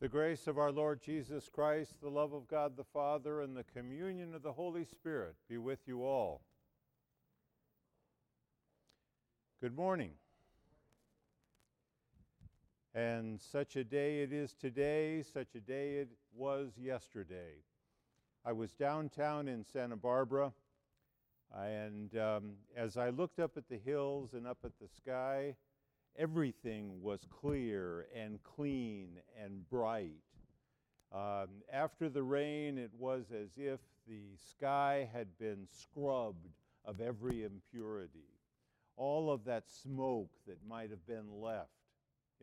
The grace of our Lord Jesus Christ, the love of God the Father, and the communion of the Holy Spirit be with you all. Good morning. And such a day it is today, such a day it was yesterday. I was downtown in Santa Barbara, and um, as I looked up at the hills and up at the sky, everything was clear and clean and bright. Um, after the rain, it was as if the sky had been scrubbed of every impurity. All of that smoke that might have been left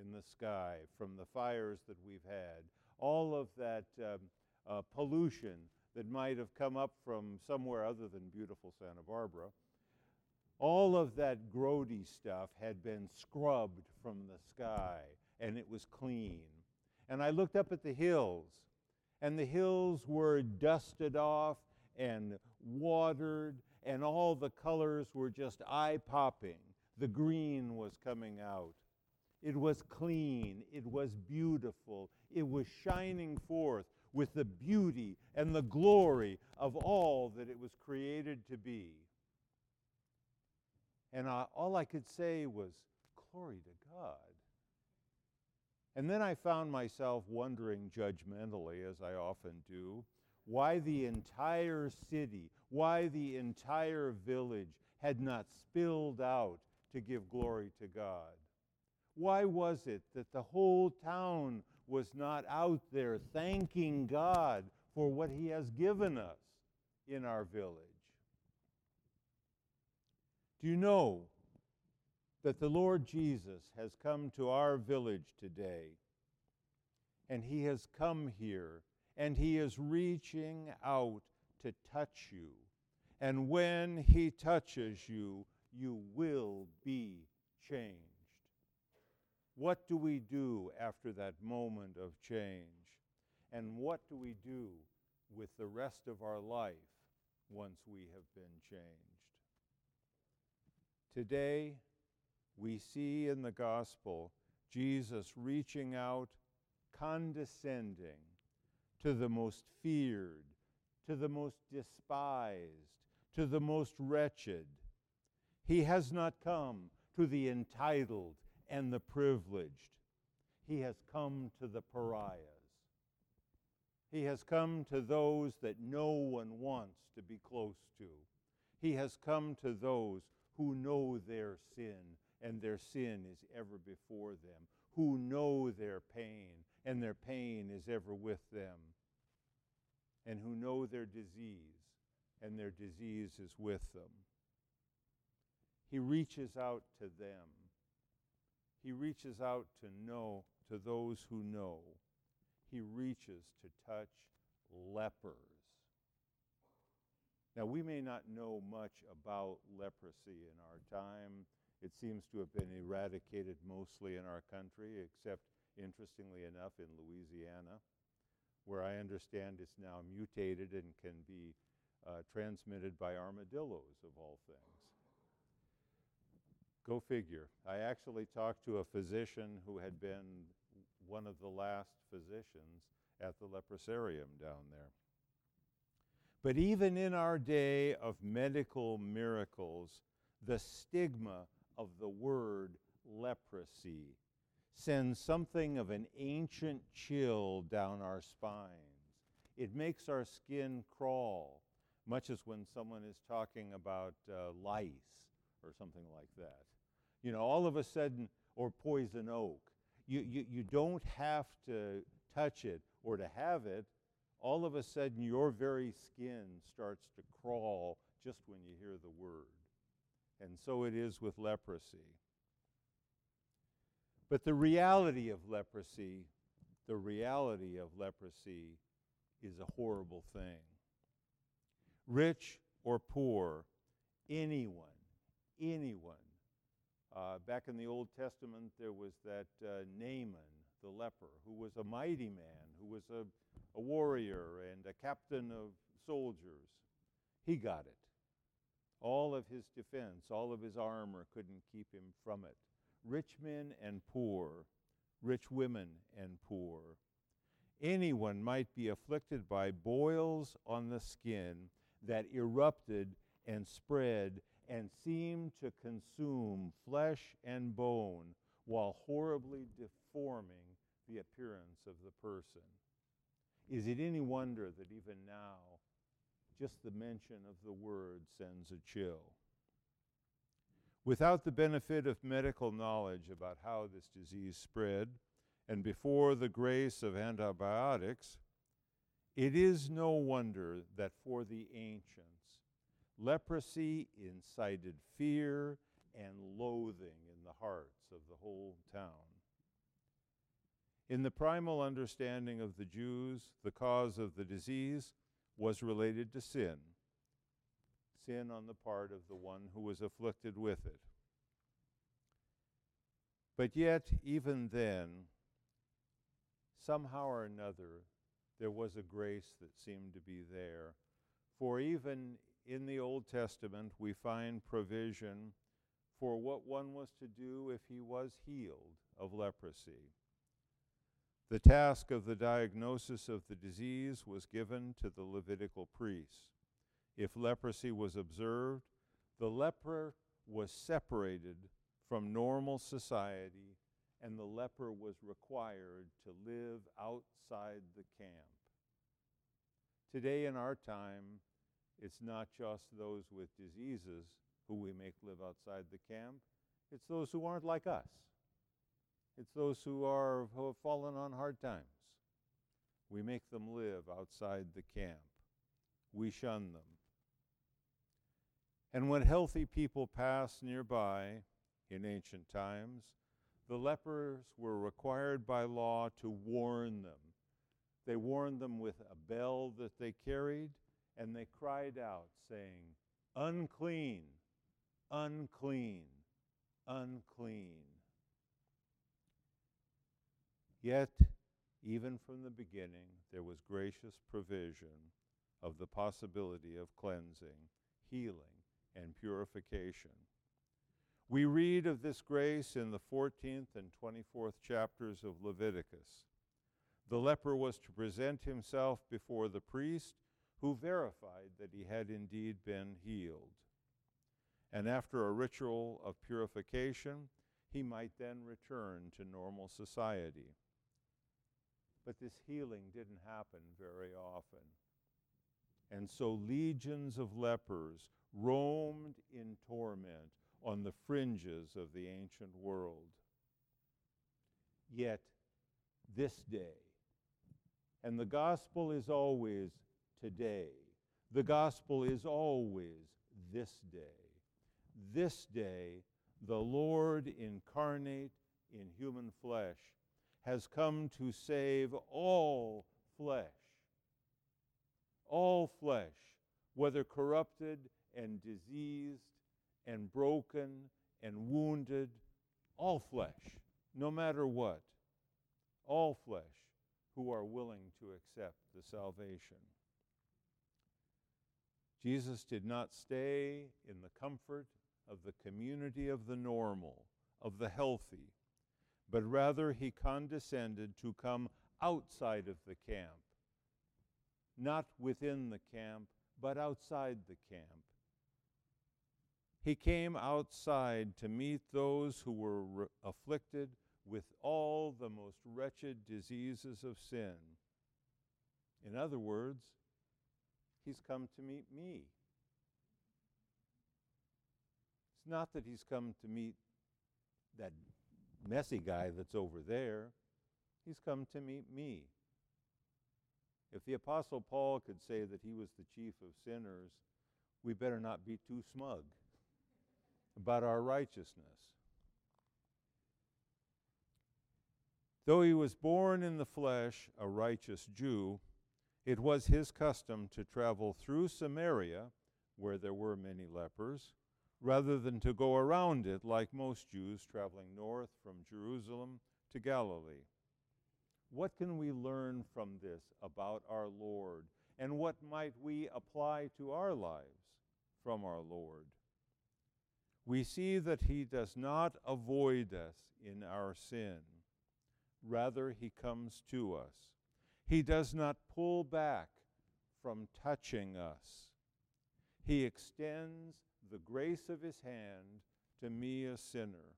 in the sky from the fires that we've had, all of that um, uh, pollution that might have come up from somewhere other than beautiful Santa Barbara, all of that grody stuff had been scrubbed from the sky and it was clean. And I looked up at the hills, and the hills were dusted off and watered, and all the colors were just eye popping. The green was coming out. It was clean. It was beautiful. It was shining forth with the beauty and the glory of all that it was created to be. And I, all I could say was, Glory to God. And then I found myself wondering judgmentally, as I often do, why the entire city, why the entire village had not spilled out to give glory to God. Why was it that the whole town was not out there thanking God for what He has given us in our village? Do you know that the Lord Jesus has come to our village today? And he has come here and he is reaching out to touch you. And when he touches you, you will be changed. What do we do after that moment of change? And what do we do with the rest of our life once we have been changed? Today, we see in the gospel Jesus reaching out, condescending to the most feared, to the most despised, to the most wretched. He has not come to the entitled and the privileged. He has come to the pariahs. He has come to those that no one wants to be close to. He has come to those who know their sin and their sin is ever before them, who know their pain and their pain is ever with them, and who know their disease and their disease is with them. He reaches out to them. He reaches out to know to those who know. He reaches to touch lepers. Now, we may not know much about leprosy in our time. It seems to have been eradicated mostly in our country, except, interestingly enough, in Louisiana, where I understand it's now mutated and can be uh, transmitted by armadillos, of all things. Go figure. I actually talked to a physician who had been one of the last physicians at the leprosarium down there. But even in our day of medical miracles, the stigma of the word leprosy sends something of an ancient chill down our spines. It makes our skin crawl, much as when someone is talking about uh, lice or something like that. You know, all of a sudden, or poison oak, you, you, you don't have to touch it or to have it all of a sudden your very skin starts to crawl just when you hear the word. And so it is with leprosy. But the reality of leprosy, the reality of leprosy is a horrible thing. Rich or poor, anyone, anyone. Uh, back in the Old Testament, there was that uh, Naaman, the leper, who was a mighty man, who was a a warrior and a captain of soldiers. He got it. All of his defense, all of his armor couldn't keep him from it. Rich men and poor, rich women and poor. anyone might be afflicted by boils on the skin that erupted and spread and seemed to consume flesh and bone while horribly deforming the appearance of the person. Is it any wonder that even now, just the mention of the word sends a chill? Without the benefit of medical knowledge about how this disease spread, and before the grace of antibiotics, it is no wonder that for the ancients, leprosy incited fear and loathing in the hearts of the whole town. In the primal understanding of the Jews, the cause of the disease was related to sin, sin on the part of the one who was afflicted with it. But yet, even then, somehow or another, there was a grace that seemed to be there. For even in the Old Testament, we find provision for what one was to do if he was healed of leprosy. The task of the diagnosis of the disease was given to the Levitical priests. If leprosy was observed, the leper was separated from normal society and the leper was required to live outside the camp. Today, in our time, it's not just those with diseases who we make live outside the camp, it's those who aren't like us. It's those who, are, who have fallen on hard times. We make them live outside the camp. We shun them. And when healthy people passed nearby in ancient times, the lepers were required by law to warn them. They warned them with a bell that they carried, and they cried out, saying, Unclean, unclean, unclean. Yet, even from the beginning, there was gracious provision of the possibility of cleansing, healing, and purification. We read of this grace in the 14th and 24th chapters of Leviticus. The leper was to present himself before the priest, who verified that he had indeed been healed. And after a ritual of purification, he might then return to normal society. But this healing didn't happen very often. And so legions of lepers roamed in torment on the fringes of the ancient world. Yet, this day, and the gospel is always today, the gospel is always this day. This day, the Lord incarnate in human flesh has come to save all flesh. All flesh, whether corrupted and diseased and broken and wounded, all flesh, no matter what, all flesh who are willing to accept the salvation. Jesus did not stay in the comfort of the community of the normal, of the healthy, but rather he condescended to come outside of the camp, not within the camp, but outside the camp he came outside to meet those who were re- afflicted with all the most wretched diseases of sin. In other words, he's come to meet me. It's not that he's come to meet that messy guy that's over there. He's come to meet me. If the Apostle Paul could say that he was the chief of sinners, we better not be too smug about our righteousness. Though he was born in the flesh a righteous Jew, it was his custom to travel through Samaria, where there were many lepers, rather than to go around it like most Jews traveling north from Jerusalem to Galilee. What can we learn from this about our Lord, and what might we apply to our lives from our Lord? we see that he does not avoid us in our sin. Rather, he comes to us. He does not pull back from touching us. He extends the grace of his hand to me, a sinner.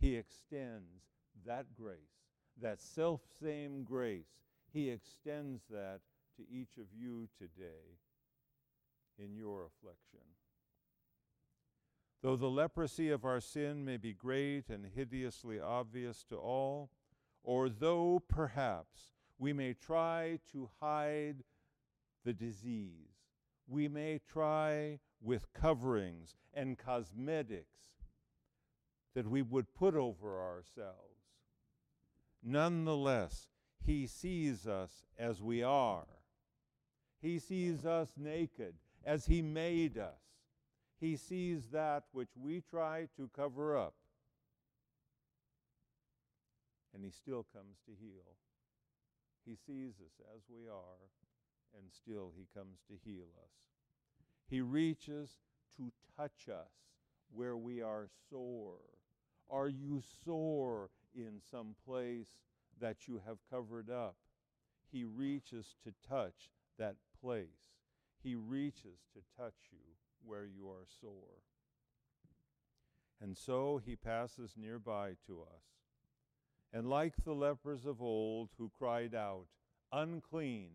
He extends that grace, that self same grace. He extends that to each of you today in your affliction. Though the leprosy of our sin may be great and hideously obvious to all, or though perhaps we may try to hide the disease, we may try with coverings and cosmetics that we would put over ourselves. Nonetheless, He sees us as we are. He sees us naked as He made us. He sees that which we try to cover up, and He still comes to heal. He sees us as we are, and still He comes to heal us. He reaches to touch us where we are sore. Are you sore in some place that you have covered up? He reaches to touch that place. He reaches to touch you where you are sore. And so he passes nearby to us. And like the lepers of old who cried out, Unclean,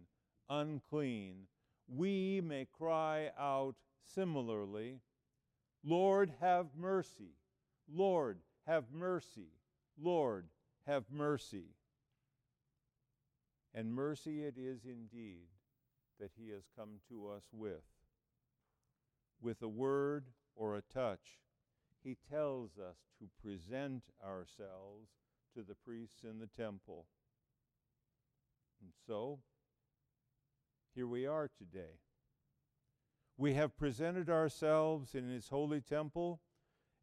unclean, we may cry out similarly, Lord, have mercy. Lord, have mercy. Lord, have mercy. And mercy it is indeed that he has come to us with. With a word or a touch, he tells us to present ourselves to the priests in the temple. And so, here we are today. We have presented ourselves in his holy temple,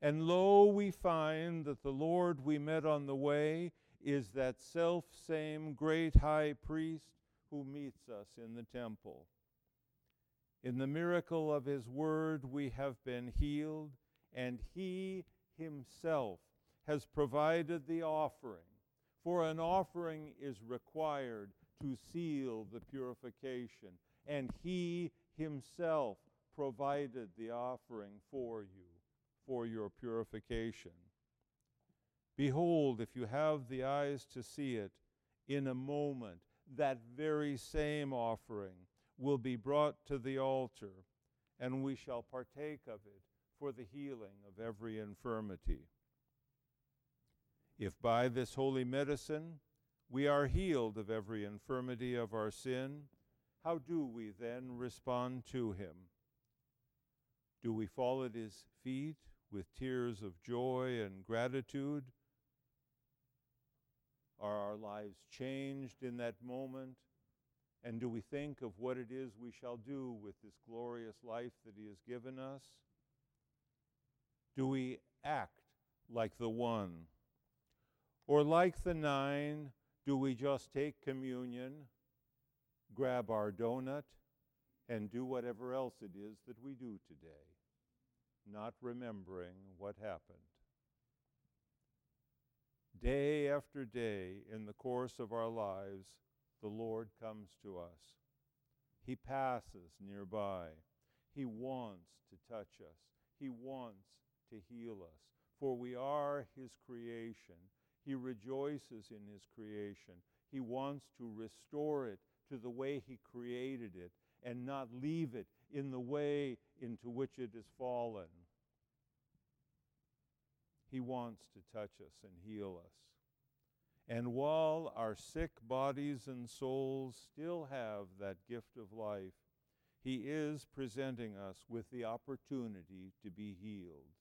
and lo, we find that the Lord we met on the way is that self same great high priest who meets us in the temple. In the miracle of his word, we have been healed, and he himself has provided the offering. For an offering is required to seal the purification, and he himself provided the offering for you, for your purification. Behold, if you have the eyes to see it, in a moment, that very same offering will be brought to the altar, and we shall partake of it for the healing of every infirmity. If by this holy medicine we are healed of every infirmity of our sin, how do we then respond to him? Do we fall at his feet with tears of joy and gratitude? Are our lives changed in that moment? And do we think of what it is we shall do with this glorious life that He has given us? Do we act like the one? Or like the nine, do we just take communion, grab our donut, and do whatever else it is that we do today, not remembering what happened? Day after day, in the course of our lives, the Lord comes to us. He passes nearby. He wants to touch us. He wants to heal us. For we are His creation he rejoices in his creation. He wants to restore it to the way he created it and not leave it in the way into which it has fallen. He wants to touch us and heal us. And while our sick bodies and souls still have that gift of life, He is presenting us with the opportunity to be healed.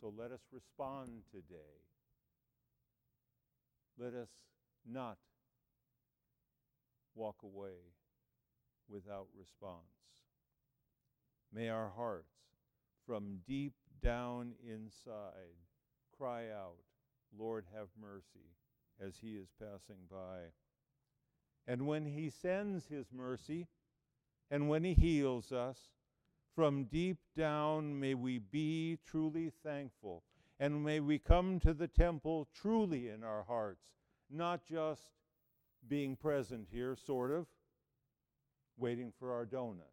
So let us respond today let us not walk away without response. May our hearts, from deep down inside, cry out, Lord, have mercy, as he is passing by. And when he sends his mercy, and when he heals us, from deep down may we be truly thankful and may we come to the temple truly in our hearts, not just being present here, sort of, waiting for our donut.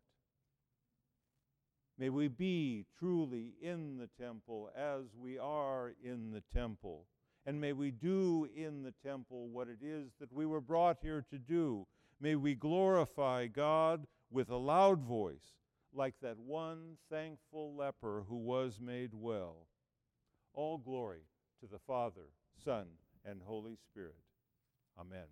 May we be truly in the temple as we are in the temple. And may we do in the temple what it is that we were brought here to do. May we glorify God with a loud voice, like that one thankful leper who was made well. All glory to the Father, Son, and Holy Spirit. Amen.